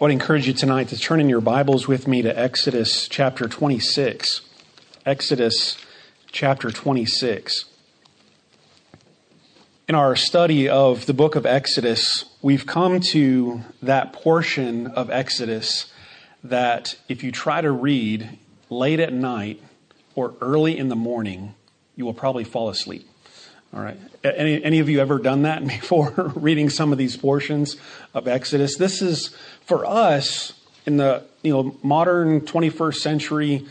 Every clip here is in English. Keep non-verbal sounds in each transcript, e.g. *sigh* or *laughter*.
I would encourage you tonight to turn in your Bibles with me to Exodus chapter 26. Exodus chapter 26. In our study of the book of Exodus, we've come to that portion of Exodus that if you try to read late at night or early in the morning, you will probably fall asleep. All right. Any, any of you ever done that *laughs* before reading some of these portions of Exodus? This is for us in the you know modern 21st century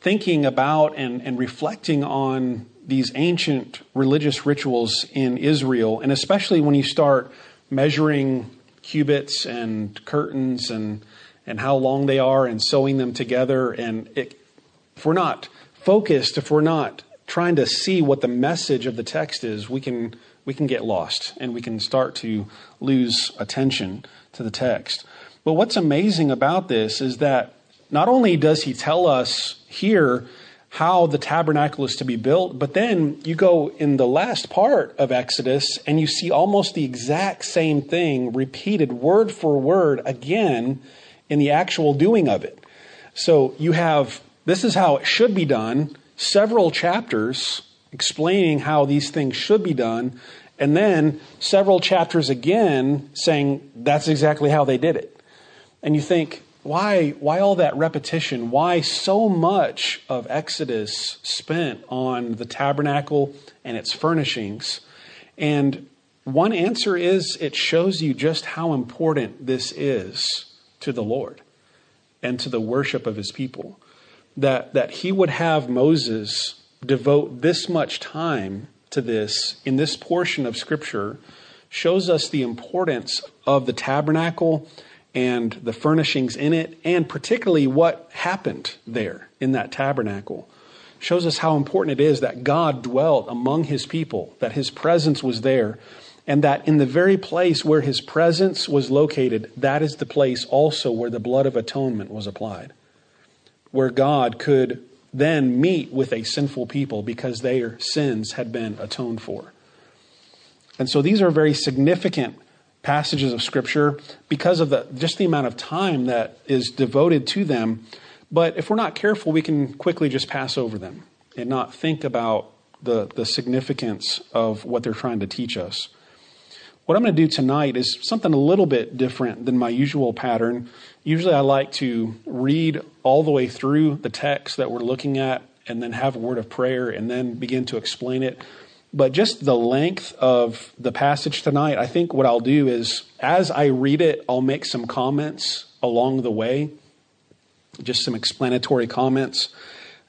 thinking about and, and reflecting on these ancient religious rituals in Israel, and especially when you start measuring cubits and curtains and and how long they are and sewing them together. And it, if we're not focused, if we're not trying to see what the message of the text is, we can we can get lost and we can start to lose attention to the text. But what's amazing about this is that not only does he tell us here how the tabernacle is to be built, but then you go in the last part of Exodus and you see almost the exact same thing repeated word for word again in the actual doing of it. So you have this is how it should be done several chapters explaining how these things should be done, and then several chapters again saying that's exactly how they did it. And you think, why, why all that repetition? Why so much of Exodus spent on the tabernacle and its furnishings? And one answer is it shows you just how important this is to the Lord and to the worship of his people that, that he would have Moses devote this much time to this in this portion of Scripture shows us the importance of the tabernacle and the furnishings in it, and particularly what happened there in that tabernacle. Shows us how important it is that God dwelt among his people, that his presence was there, and that in the very place where his presence was located, that is the place also where the blood of atonement was applied where God could then meet with a sinful people because their sins had been atoned for. And so these are very significant passages of scripture because of the just the amount of time that is devoted to them. But if we're not careful, we can quickly just pass over them and not think about the, the significance of what they're trying to teach us. What I'm going to do tonight is something a little bit different than my usual pattern. Usually, I like to read all the way through the text that we're looking at and then have a word of prayer and then begin to explain it. But just the length of the passage tonight, I think what I'll do is as I read it, I'll make some comments along the way, just some explanatory comments,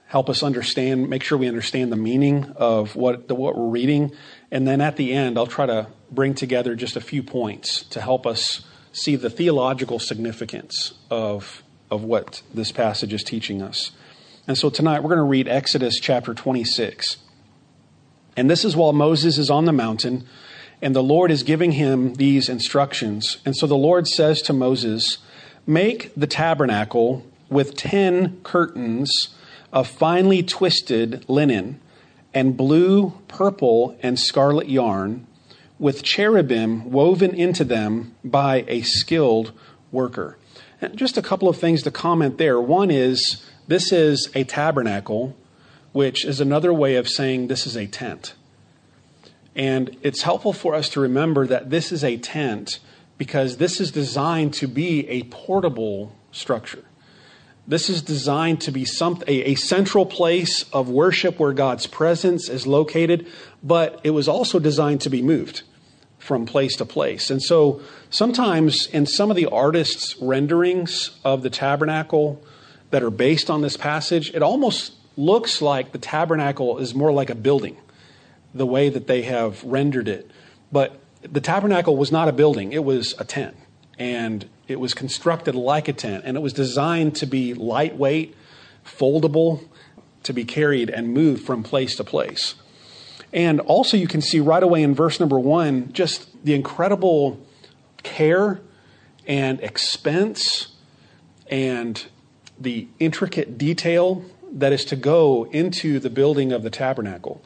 help us understand, make sure we understand the meaning of what, the, what we're reading. And then at the end, I'll try to bring together just a few points to help us see the theological significance of, of what this passage is teaching us. And so tonight we're going to read Exodus chapter 26. And this is while Moses is on the mountain and the Lord is giving him these instructions. And so the Lord says to Moses, Make the tabernacle with ten curtains of finely twisted linen and blue, purple, and scarlet yarn with cherubim woven into them by a skilled worker. And just a couple of things to comment there. One is this is a tabernacle, which is another way of saying this is a tent. And it's helpful for us to remember that this is a tent because this is designed to be a portable structure. This is designed to be some, a, a, central place of worship where God's presence is located, but it was also designed to be moved from place to place. And so sometimes in some of the artists' renderings of the tabernacle that are based on this passage, it almost looks like the tabernacle is more like a building, the way that they have rendered it. But the tabernacle was not a building, it was a tent. And it was constructed like a tent, and it was designed to be lightweight, foldable, to be carried and moved from place to place. And also, you can see right away in verse number one just the incredible care and expense and the intricate detail that is to go into the building of the tabernacle.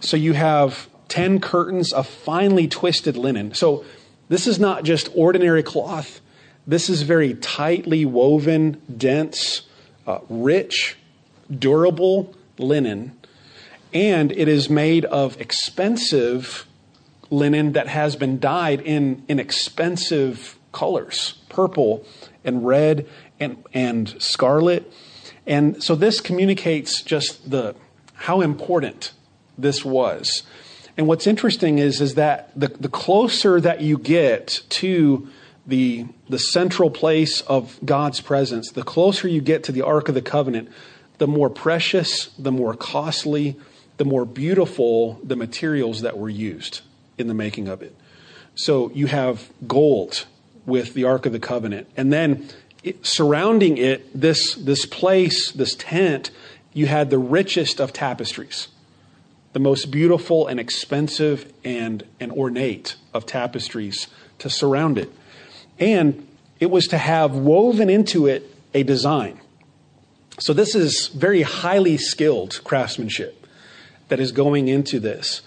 So you have 10 curtains of finely twisted linen. So this is not just ordinary cloth. This is very tightly woven, dense, uh, rich, durable linen, and it is made of expensive linen that has been dyed in, in expensive colors purple and red and, and scarlet. And so this communicates just the how important this was. And what's interesting is, is that the, the closer that you get to the, the central place of God's presence, the closer you get to the Ark of the Covenant, the more precious, the more costly, the more beautiful the materials that were used in the making of it. So you have gold with the Ark of the Covenant. And then it, surrounding it, this, this place, this tent, you had the richest of tapestries, the most beautiful and expensive and, and ornate of tapestries to surround it. And it was to have woven into it a design. So this is very highly skilled craftsmanship that is going into this.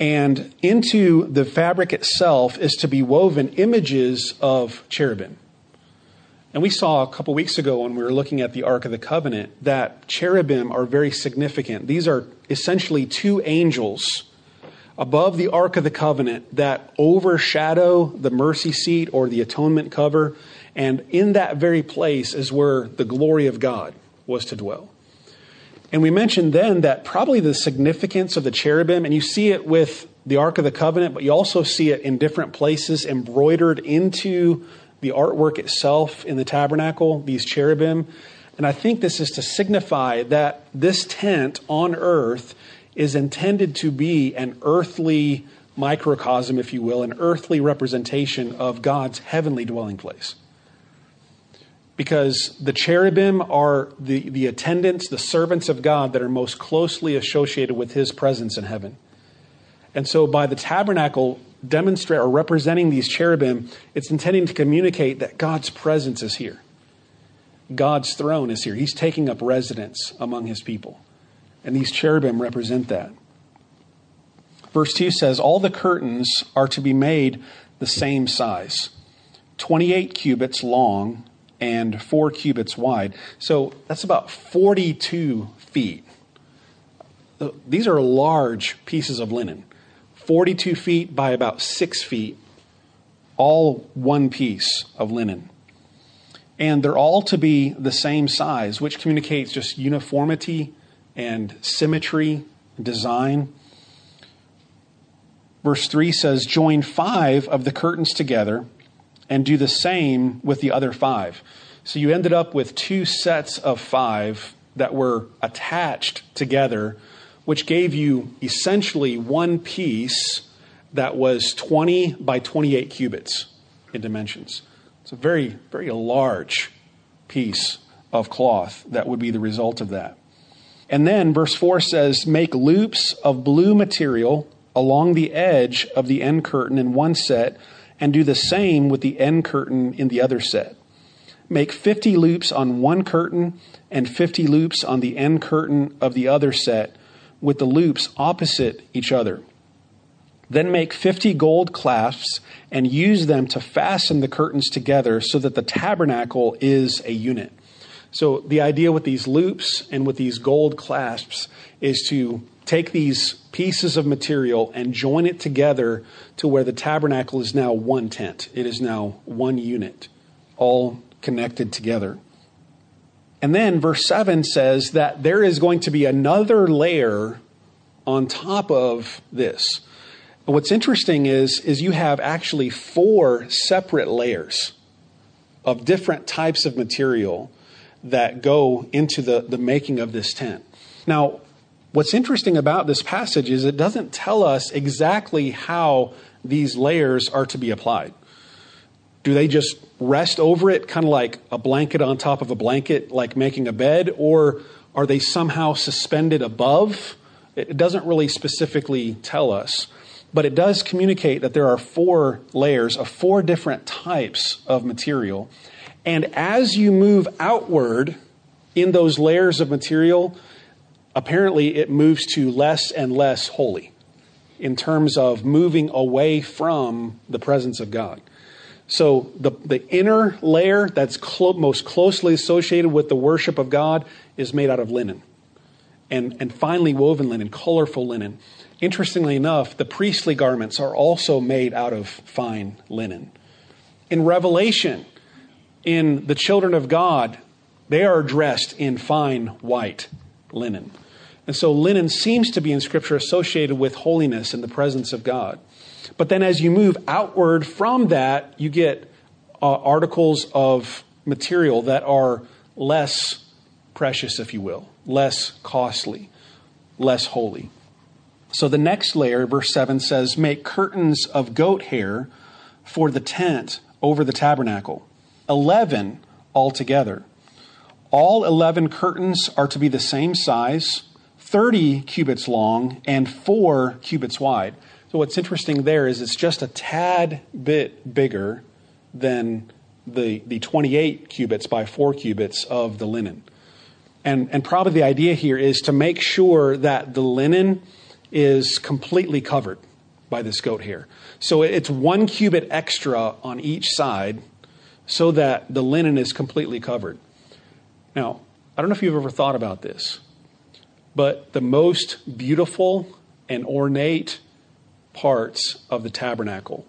And into the fabric itself is to be woven images of cherubim. And we saw a couple weeks ago when we were looking at the Ark of the Covenant that cherubim are very significant. These are essentially two angels above the Ark of the Covenant that overshadow the mercy seat or the atonement cover. And in that very place is where the glory of God was to dwell. And we mentioned then that probably the significance of the cherubim, and you see it with the Ark of the Covenant, but you also see it in different places embroidered into the artwork itself in the tabernacle, these cherubim. And I think this is to signify that this tent on earth is intended to be an earthly microcosm, if you will, an earthly representation of God's heavenly dwelling place because the cherubim are the, the attendants, the servants of God that are most closely associated with his presence in heaven. And so by the tabernacle demonstrate or representing these cherubim, it's intending to communicate that God's presence is here. God's throne is here. He's taking up residence among his people. And these cherubim represent that. Verse 2 says, All the curtains are to be made the same size 28 cubits long and four cubits wide. So that's about 42 feet. These are large pieces of linen, 42 feet by about six feet, all one piece of linen. And they're all to be the same size, which communicates just uniformity and symmetry, design. Verse 3 says, Join five of the curtains together and do the same with the other five. So you ended up with two sets of five that were attached together, which gave you essentially one piece that was 20 by 28 cubits in dimensions. It's a very, very large piece of cloth that would be the result of that. And then verse 4 says, Make loops of blue material along the edge of the end curtain in one set and do the same with the end curtain in the other set. Make 50 loops on one curtain and 50 loops on the end curtain of the other set, with the loops opposite each other. Then make 50 gold clasps and use them to fasten the curtains together so that the tabernacle is a unit. So, the idea with these loops and with these gold clasps is to take these pieces of material and join it together to where the tabernacle is now one tent. It is now one unit, all connected together. And then verse 7 says that there is going to be another layer on top of this. What's interesting is, is you have actually four separate layers of different types of material that go into the, the making of this tent. Now, What's interesting about this passage is it doesn't tell us exactly how these layers are to be applied. Do they just rest over it, kind of like a blanket on top of a blanket, like making a bed, or are they somehow suspended above? It doesn't really specifically tell us, but it does communicate that there are four layers of four different types of material. And as you move outward in those layers of material, apparently it moves to less and less holy in terms of moving away from the presence of God. So the, the inner layer that's clo- most closely associated with the worship of God is made out of linen. And, and finely woven linen, colorful linen. Interestingly enough, the priestly garments are also made out of fine linen. In Revelation, in the children of God, they are dressed in fine white linen. And so linen seems to be in Scripture associated with holiness and the presence of God. But then as you move outward from that, you get uh, articles of material that are less precious, if you will, less costly, less holy. So the next layer, verse 7 says, Make curtains of goat hair for the tent over the tabernacle, 11 altogether. All 11 curtains are to be the same size, 30 cubits long, and 4 cubits wide. So what's interesting there is it's just a tad bit bigger than the, the 28 cubits by 4 cubits of the linen. And, and probably the idea here is to make sure that the linen is completely covered by this goat hair. So it's one cubit extra on each side so that the linen is completely covered. Now, I don't know if you've ever thought about this, but the most beautiful and ornate parts of the tabernacle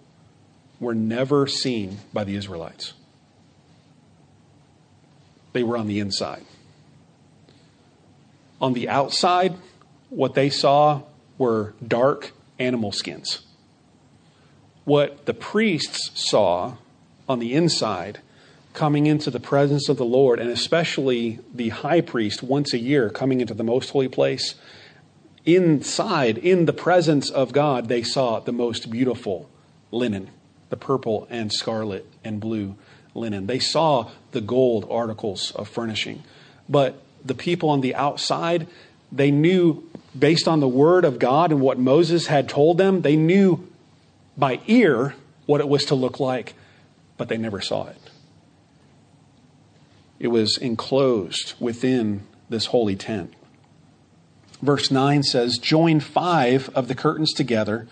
were never seen by the Israelites. They were on the inside. On the outside, what they saw were dark animal skins. What the priests saw on the inside coming into the presence of the Lord, and especially the high priest once a year coming into the most holy place, inside, in the presence of God, they saw the most beautiful linen, the purple and scarlet and blue linen. They saw the gold articles of furnishing. But the people on the outside, they knew, based on the word of God and what Moses had told them, they knew by ear what it was to look like, but they never saw it. It was enclosed within this holy tent. Verse 9 says, Join five of the curtains together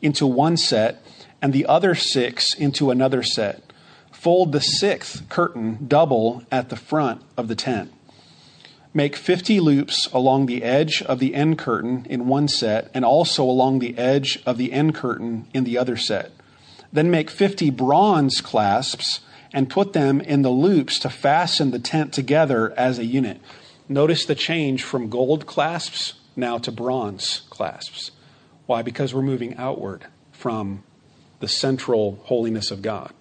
into one set, and the other six into another set. Fold the sixth curtain double at the front of the tent. Make 50 loops along the edge of the end curtain in one set, and also along the edge of the end curtain in the other set. Then make 50 bronze clasps and put them in the loops to fasten the tent together as a unit. Notice the change from gold clasps now to bronze clasps. Why? Because we're moving outward from the central holiness of God.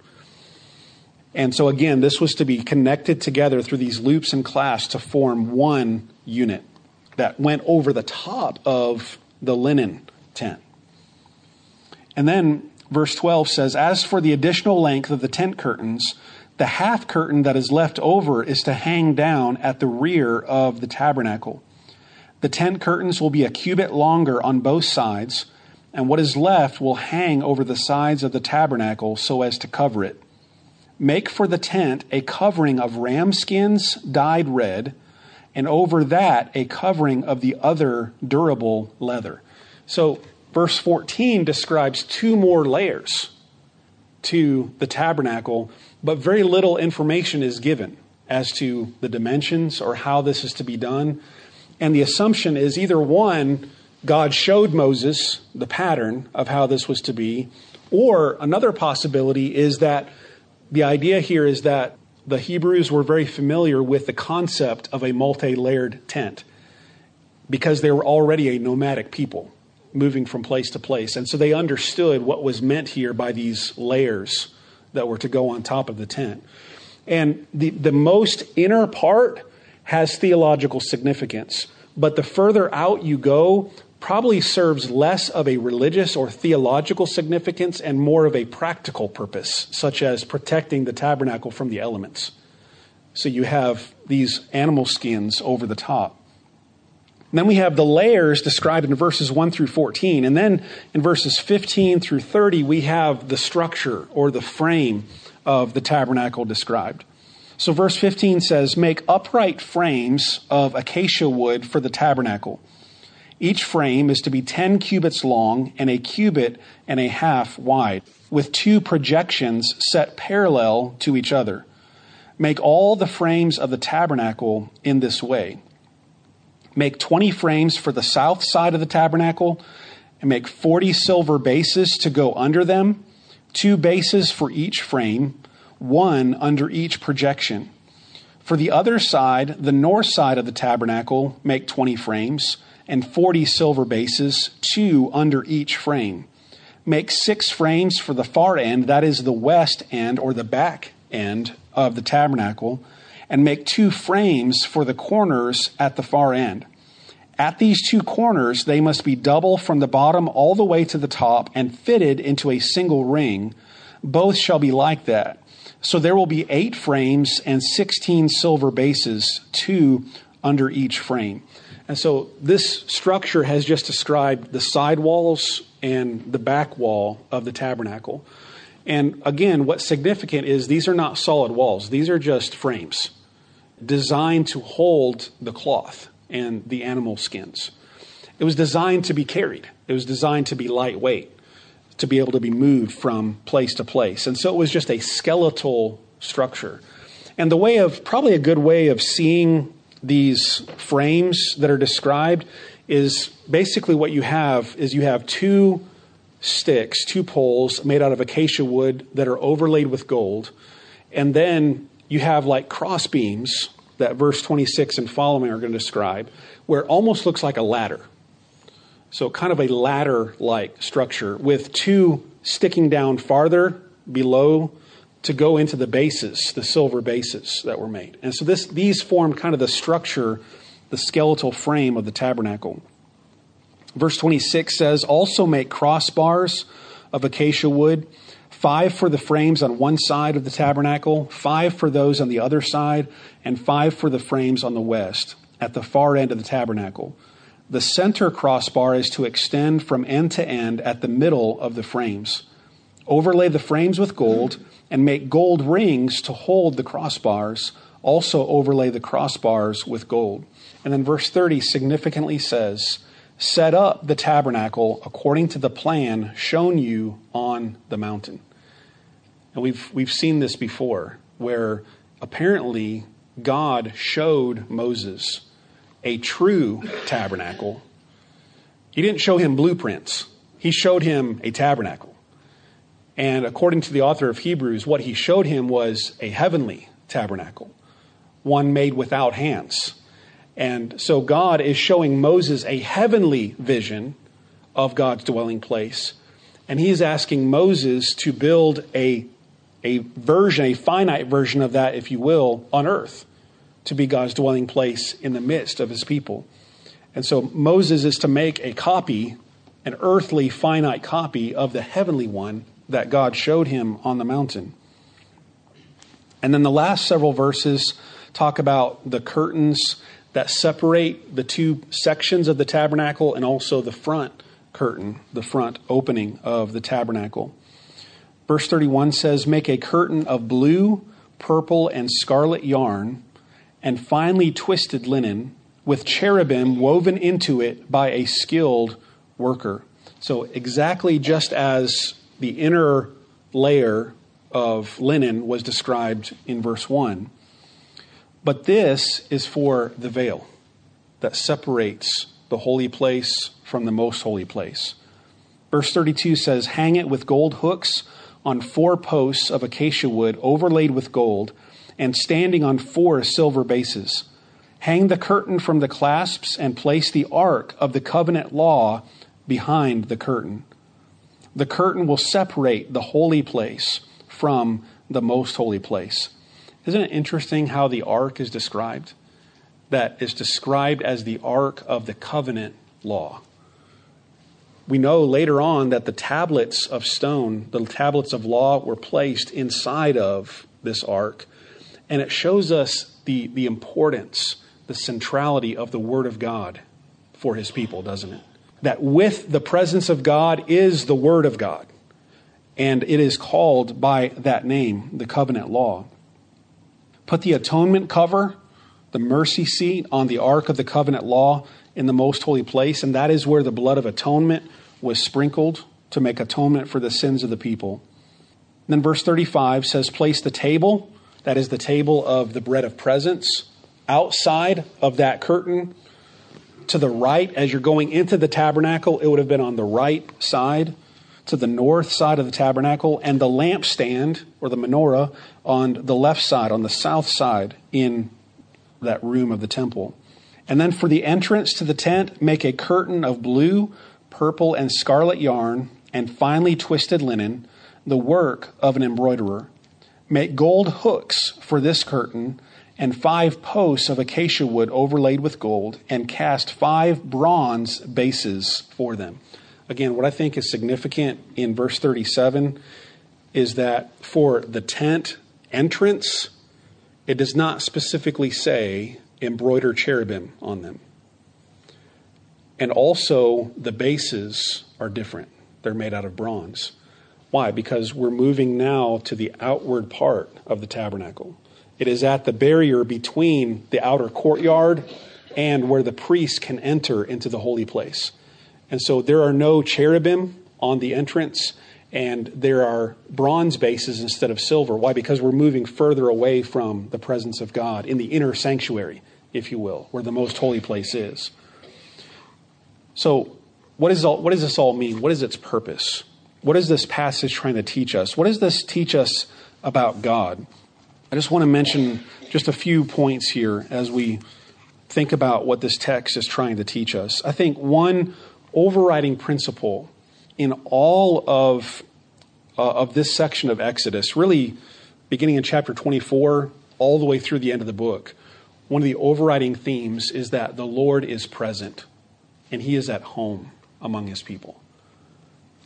And so, again, this was to be connected together through these loops and clasps to form one unit that went over the top of the linen tent. And then verse 12 says, As for the additional length of the tent curtains, the half curtain that is left over is to hang down at the rear of the tabernacle. The tent curtains will be a cubit longer on both sides, and what is left will hang over the sides of the tabernacle so as to cover it. Make for the tent a covering of ram skins dyed red, and over that a covering of the other durable leather. So, verse 14 describes two more layers to the tabernacle but very little information is given as to the dimensions or how this is to be done. And the assumption is either one, God showed Moses the pattern of how this was to be, or another possibility is that the idea here is that the Hebrews were very familiar with the concept of a multi layered tent because they were already a nomadic people moving from place to place. And so they understood what was meant here by these layers that were to go on top of the tent. And the, the most inner part has theological significance, but the further out you go, probably serves less of a religious or theological significance and more of a practical purpose, such as protecting the tabernacle from the elements. So you have these animal skins over the top. And then we have the layers described in verses 1 through 14. And then in verses 15 through 30, we have the structure or the frame of the tabernacle described. So verse 15 says, Make upright frames of acacia wood for the tabernacle. Each frame is to be 10 cubits long and a cubit and a half wide, with two projections set parallel to each other. Make all the frames of the tabernacle in this way. Make 20 frames for the south side of the tabernacle, and make 40 silver bases to go under them, two bases for each frame, one under each projection. For the other side, the north side of the tabernacle, make 20 frames and 40 silver bases, two under each frame. Make six frames for the far end, that is the west end or the back end of the tabernacle, and make two frames for the corners at the far end. At these two corners, they must be double from the bottom all the way to the top and fitted into a single ring. Both shall be like that. So there will be eight frames and 16 silver bases, two under each frame. And so this structure has just described the side walls and the back wall of the tabernacle. And again, what's significant is these are not solid walls, these are just frames designed to hold the cloth and the animal skins. It was designed to be carried, it was designed to be lightweight, to be able to be moved from place to place. And so it was just a skeletal structure. And the way of, probably a good way of seeing these frames that are described is basically what you have is you have two sticks, two poles made out of acacia wood that are overlaid with gold. And then you have like cross beams that verse 26 and following are going to describe, where it almost looks like a ladder. So, kind of a ladder like structure with two sticking down farther below to go into the bases, the silver bases that were made. And so this, these form kind of the structure, the skeletal frame of the tabernacle. Verse 26 says, Also make crossbars of acacia wood, five for the frames on one side of the tabernacle, five for those on the other side, and five for the frames on the west, at the far end of the tabernacle. The center crossbar is to extend from end to end at the middle of the frames. Overlay the frames with gold and make gold rings to hold the crossbars. Also overlay the crossbars with gold. And then verse 30 significantly says, Set up the tabernacle according to the plan shown you on the mountain. And we've, we've seen this before, where apparently God showed Moses a true tabernacle. He didn't show him blueprints, he showed him a tabernacle. And according to the author of Hebrews, what he showed him was a heavenly tabernacle, one made without hands. And so God is showing Moses a heavenly vision of God's dwelling place. And he's asking Moses to build a, a version, a finite version of that, if you will, on earth to be God's dwelling place in the midst of his people. And so Moses is to make a copy, an earthly, finite copy of the heavenly one that God showed him on the mountain. And then the last several verses talk about the curtains that separate the two sections of the tabernacle and also the front curtain, the front opening of the tabernacle. Verse 31 says, Make a curtain of blue, purple, and scarlet yarn, and finely twisted linen, with cherubim woven into it by a skilled worker. So, exactly just as the inner layer of linen was described in verse 1. But this is for the veil that separates the holy place from the most holy place. Verse 32 says, Hang it with gold hooks on four posts of acacia wood overlaid with gold and standing on four silver bases. Hang the curtain from the clasps and place the ark of the covenant law behind the curtain. The curtain will separate the holy place from the most holy place. Isn't it interesting how the ark is described? That is described as the ark of the covenant law. We know later on that the tablets of stone, the tablets of law, were placed inside of this ark. And it shows us the, the importance, the centrality of the Word of God for His people, doesn't it? that with the presence of God is the Word of God. And it is called by that name, the covenant law. Put the atonement cover, the mercy seat, on the ark of the covenant law, in the most holy place, and that is where the blood of atonement was sprinkled to make atonement for the sins of the people. And then verse 35 says, Place the table, that is the table of the bread of presence, outside of that curtain to the right. As you're going into the tabernacle, it would have been on the right side, to the north side of the tabernacle, and the lampstand or the menorah on the left side, on the south side in that room of the temple. And then for the entrance to the tent, make a curtain of blue, purple, and scarlet yarn and finely twisted linen, the work of an embroiderer. Make gold hooks for this curtain and five posts of acacia wood overlaid with gold, and cast five bronze bases for them. Again, what I think is significant in verse 37 is that for the tent entrance, it does not specifically say embroider cherubim on them. And also, the bases are different, they're made out of bronze. Why? Because we're moving now to the outward part of the tabernacle. It is at the barrier between the outer courtyard and where the priest can enter into the holy place. And so there are no cherubim on the entrance, and there are bronze bases instead of silver. Why? Because we're moving further away from the presence of God in the inner sanctuary if you will, where the most holy place is. So, what, is all, what does this all mean? What is its purpose? What is this passage trying to teach us? What does this teach us about God? I just want to mention just a few points here as we think about what this text is trying to teach us. I think one overriding principle in all of, uh, of this section of Exodus, really beginning in chapter 24 all the way through the end of the book, one of the overriding themes is that the Lord is present and he is at home among his people.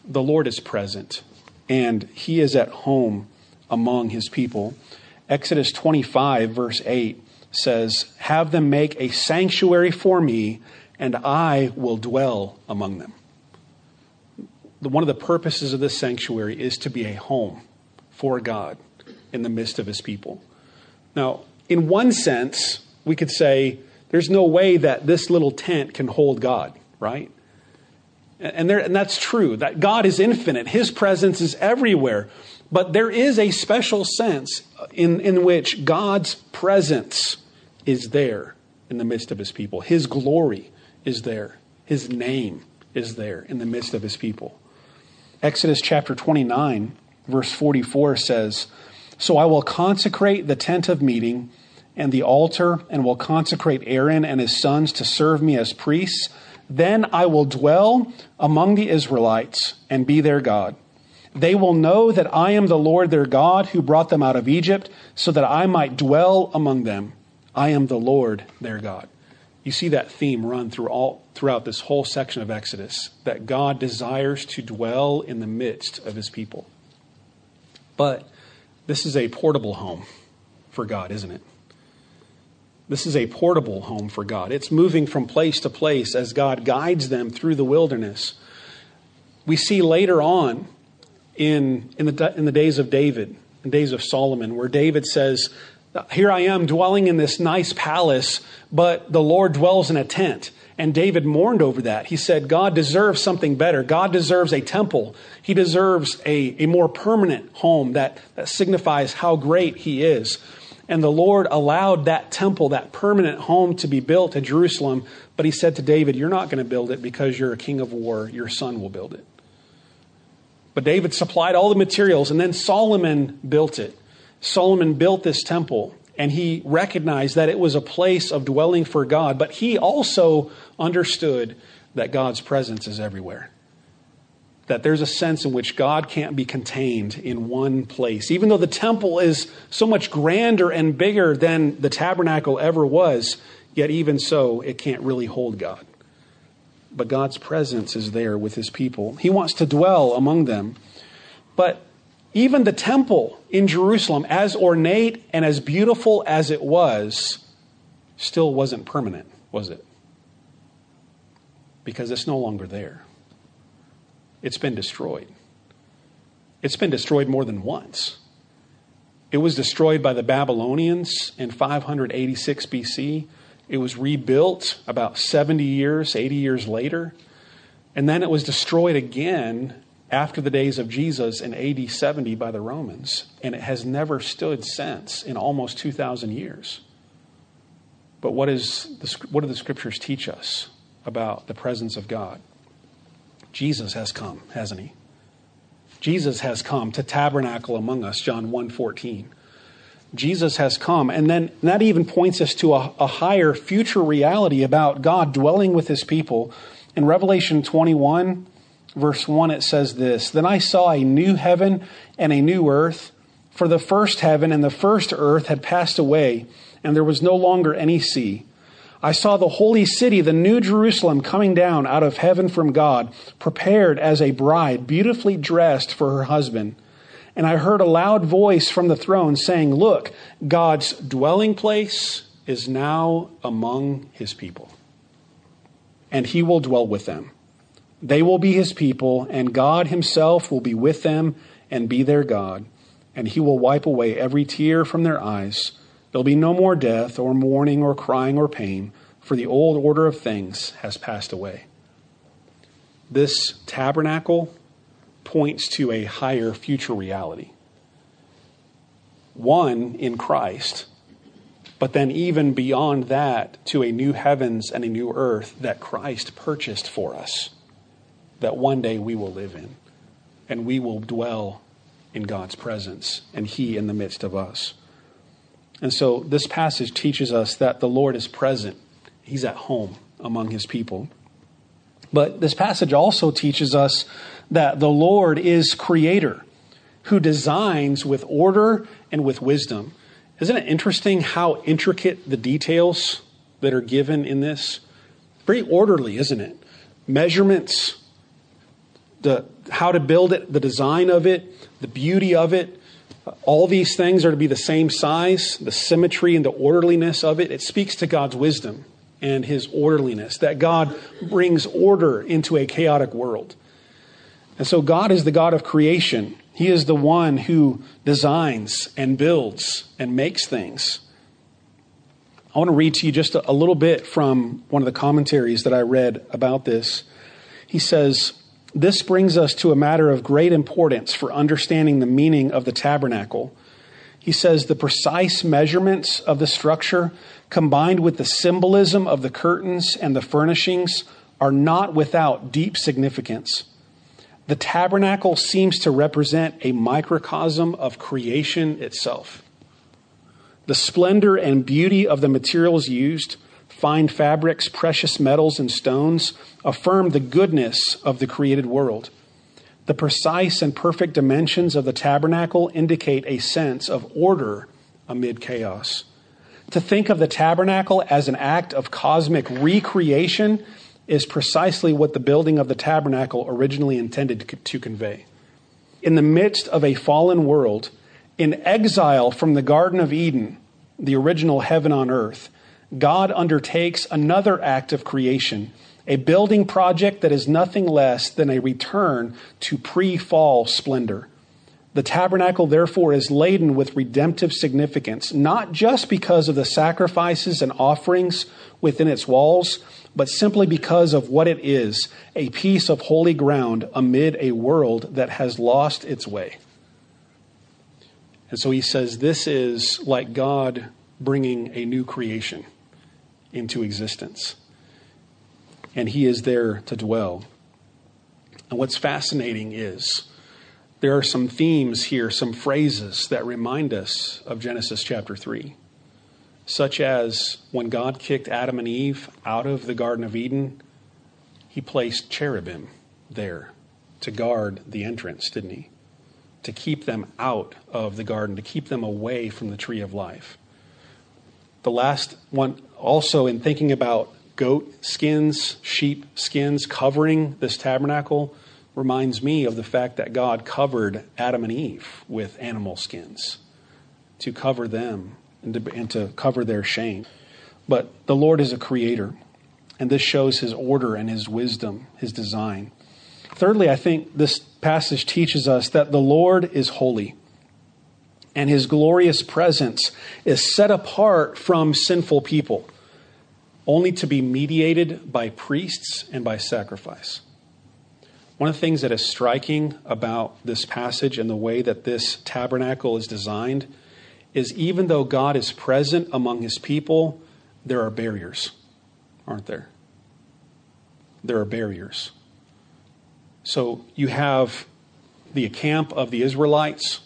The Lord is present and he is at home among his people. Exodus 25, verse 8 says, Have them make a sanctuary for me, and I will dwell among them. One of the purposes of this sanctuary is to be a home for God in the midst of his people. Now, in one sense, we could say there's no way that this little tent can hold God, right? And, there, and that's true, that God is infinite. His presence is everywhere. But there is a special sense in, in which God's presence is there in the midst of his people. His glory is there. His name is there in the midst of his people. Exodus chapter 29, verse 44 says, So I will consecrate the tent of meeting and the altar, and will consecrate Aaron and his sons to serve me as priests. Then I will dwell among the Israelites and be their God. They will know that I am the Lord their God who brought them out of Egypt, so that I might dwell among them. I am the Lord their God. You see that theme run through all, throughout this whole section of Exodus that God desires to dwell in the midst of his people. But this is a portable home for God, isn't it? This is a portable home for God. It's moving from place to place as God guides them through the wilderness. We see later on in, in, the, in the days of David, in days of Solomon, where David says, Here I am dwelling in this nice palace, but the Lord dwells in a tent. And David mourned over that. He said, God deserves something better. God deserves a temple. He deserves a, a more permanent home that, that signifies how great he is. And the Lord allowed that temple, that permanent home, to be built in Jerusalem. But he said to David, You're not going to build it because you're a king of war. Your son will build it. But David supplied all the materials, and then Solomon built it. Solomon built this temple, and he recognized that it was a place of dwelling for God. But he also understood that God's presence is everywhere that there's a sense in which God can't be contained in one place. Even though the temple is so much grander and bigger than the tabernacle ever was, yet even so, it can't really hold God. But God's presence is there with his people. He wants to dwell among them. But even the temple in Jerusalem, as ornate and as beautiful as it was, still wasn't permanent, was it? Because it's no longer there it's been destroyed. It's been destroyed more than once. It was destroyed by the Babylonians in 586 BC, It was rebuilt about 70 years, 80 years later. And then it was destroyed again after the days of Jesus in AD 70 by the Romans. And it has never stood since in almost 2,000 years. But what, is the, what do the scriptures teach us about the presence of God? Jesus has come, hasn't he? Jesus has come to tabernacle among us, John 1:14. Jesus has come. And then that even points us to a, a higher future reality about God dwelling with his people. In Revelation 21, verse 1, it says this Then I saw a new heaven and a new earth, for the first heaven and the first earth had passed away, and there was no longer any sea. I saw the holy city, the new Jerusalem, coming down out of heaven from God, prepared as a bride, beautifully dressed for her husband. And I heard a loud voice from the throne saying, Look, God's dwelling place is now among his people, and he will dwell with them. They will be his people, and God himself will be with them and be their God, and he will wipe away every tear from their eyes. There'll be no more death, or mourning, or crying, or pain, for the old order of things has passed away. This tabernacle points to a higher future reality. One in Christ, but then even beyond that to a new heavens and a new earth that Christ purchased for us, that one day we will live in, and we will dwell in God's presence, and He in the midst of us. And so this passage teaches us that the Lord is present, He's at home among His people. But this passage also teaches us that the Lord is creator who designs with order and with wisdom. Isn't it interesting how intricate the details that are given in this? Very orderly, isn't it? Measurements, the how to build it, the design of it, the beauty of it. All these things are to be the same size, the symmetry and the orderliness of it. It speaks to God's wisdom and his orderliness, that God brings order into a chaotic world. And so God is the God of creation. He is the one who designs and builds and makes things. I want to read to you just a, little bit from one of the commentaries that I read about this. He says, This brings us to a matter of great importance for understanding the meaning of the tabernacle. He says, The precise measurements of the structure, combined with the symbolism of the curtains and the furnishings, are not without deep significance. The tabernacle seems to represent a microcosm of creation itself. The splendor and beauty of the materials used, fine fabrics, precious metals, and stones, affirm the goodness of the created world. The precise and perfect dimensions of the tabernacle indicate a sense of order amid chaos. To think of the tabernacle as an act of cosmic recreation is precisely what the building of the tabernacle originally intended to convey. In the midst of a fallen world, in exile from the Garden of Eden, the original heaven on earth, God undertakes another act of creation, a building project that is nothing less than a return to pre fall splendor. The tabernacle, therefore, is laden with redemptive significance, not just because of the sacrifices and offerings within its walls, but simply because of what it is a piece of holy ground amid a world that has lost its way. And so he says, This is like God bringing a new creation into existence. And he is there to dwell. And what's fascinating is there are some themes here, some phrases that remind us of Genesis chapter 3 such as when God kicked Adam and Eve out of the Garden of Eden, he placed cherubim there to guard the entrance, didn't he? To keep them out of the garden, to keep them away from the tree of life. The last one, also in thinking about goat skins, sheep skins covering this tabernacle, reminds me of the fact that God covered Adam and Eve with animal skins to cover them and to, and to cover their shame. But the Lord is a creator, and this shows his order and his wisdom, his design. Thirdly, I think this passage teaches us that the Lord is holy, and his glorious presence is set apart from sinful people. only to be mediated by priests and by sacrifice. One of the things that is striking about this passage and the way that this tabernacle is designed is even though God is present among his people, there are barriers, aren't there? There are barriers. So you have the camp of the Israelites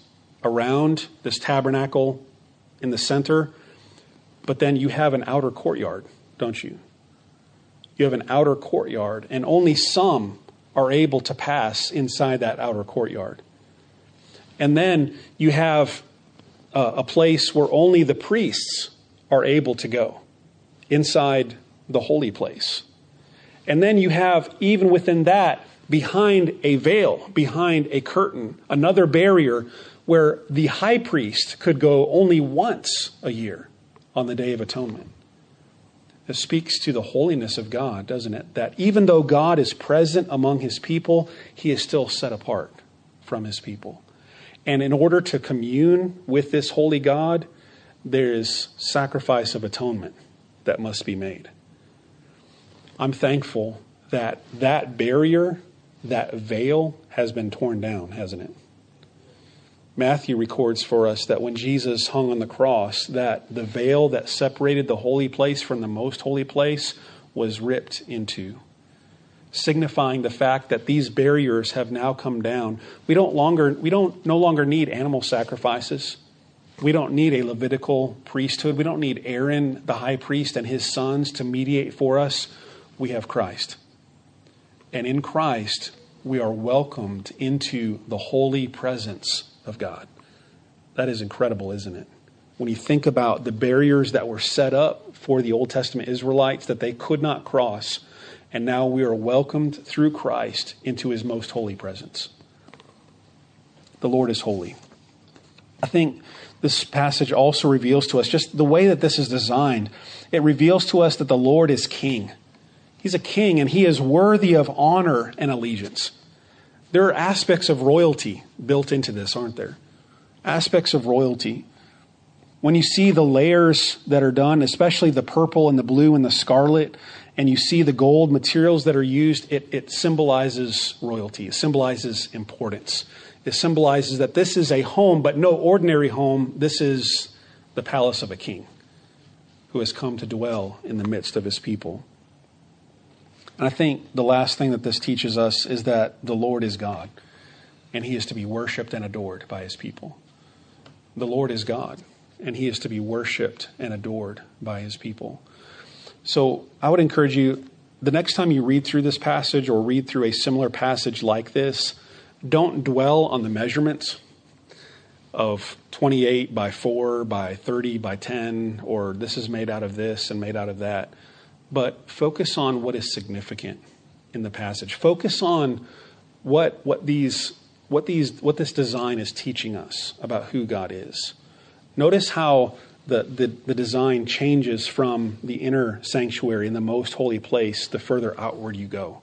around this tabernacle in the center, but then you have an outer courtyard, don't you? You have an outer courtyard, and only some are able to pass inside that outer courtyard. And then you have uh, a place where only the priests are able to go inside the holy place. And then you have, even within that, behind a veil, behind a curtain, another barrier where the high priest could go only once a year on the Day of Atonement. This speaks to the holiness of God, doesn't it? That even though God is present among his people, he is still set apart from his people. And in order to commune with this holy God, there is sacrifice of atonement that must be made. I'm thankful that that barrier, that veil has been torn down, hasn't it? Matthew records for us that when Jesus hung on the cross, that the veil that separated the holy place from the most holy place was ripped into, signifying the fact that these barriers have now come down. We don't longer we don't no longer need animal sacrifices. We don't need a Levitical priesthood. We don't need Aaron, the high priest, and his sons to mediate for us. We have Christ. And in Christ, we are welcomed into the holy presence of God. That is incredible, isn't it? When you think about the barriers that were set up for the Old Testament Israelites that they could not cross, and now we are welcomed through Christ into his most holy presence. The Lord is holy. I think this passage also reveals to us just the way that this is designed. It reveals to us that the Lord is king. He's a king and he is worthy of honor and allegiance. There are aspects of royalty built into this, aren't there? Aspects of royalty. When you see the layers that are done, especially the purple and the blue and the scarlet, and you see the gold materials that are used, it, it symbolizes royalty. It symbolizes importance. It symbolizes that this is a home, but no ordinary home. This is the palace of a king who has come to dwell in the midst of his people. And I think the last thing that this teaches us is that the Lord is God, and he is to be worshiped and adored by his people. The Lord is God, and he is to be worshiped and adored by his people. So I would encourage you the next time you read through this passage or read through a similar passage like this, don't dwell on the measurements of 28 by 4 by 30 by 10, or this is made out of this and made out of that but focus on what is significant in the passage. Focus on what, what, these, what, these, what this design is teaching us about who God is. Notice how the, the, the design changes from the inner sanctuary in the most holy place the further outward you go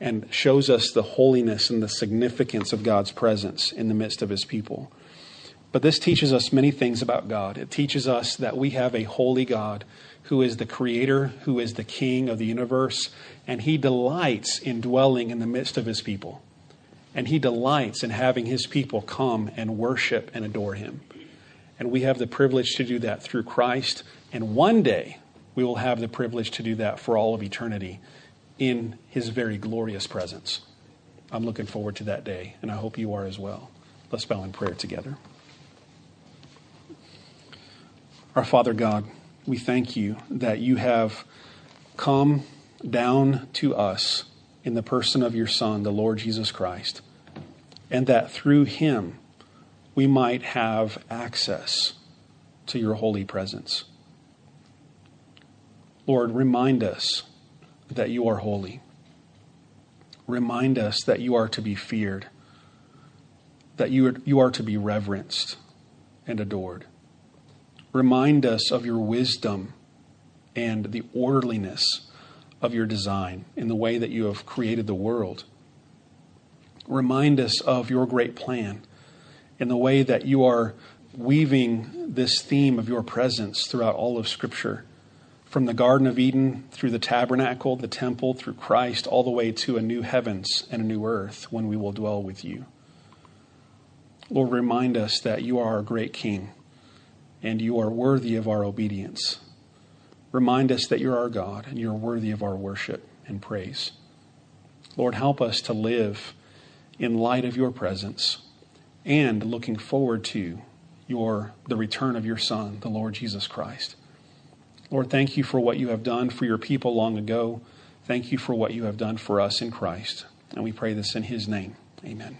and shows us the holiness and the significance of God's presence in the midst of his people. But this teaches us many things about God. It teaches us that we have a holy God who is the creator, who is the king of the universe, and he delights in dwelling in the midst of his people. And he delights in having his people come and worship and adore him. And we have the privilege to do that through Christ. And one day we will have the privilege to do that for all of eternity in his very glorious presence. I'm looking forward to that day, and I hope you are as well. Let's bow in prayer together. Our Father God, we thank you that you have come down to us in the person of your Son, the Lord Jesus Christ, and that through him we might have access to your holy presence. Lord, remind us that you are holy. Remind us that you are to be feared, that you are, you are to be reverenced and adored. Remind us of your wisdom and the orderliness of your design in the way that you have created the world. Remind us of your great plan in the way that you are weaving this theme of your presence throughout all of Scripture from the Garden of Eden through the tabernacle, the temple, through Christ, all the way to a new heavens and a new earth when we will dwell with you. Lord, remind us that you are our great King and you are worthy of our obedience. Remind us that you're our God and you're worthy of our worship and praise. Lord, help us to live in light of your presence and looking forward to your the return of your son, the Lord Jesus Christ. Lord, thank you for what you have done for your people long ago. Thank you for what you have done for us in Christ. And we pray this in his name. Amen.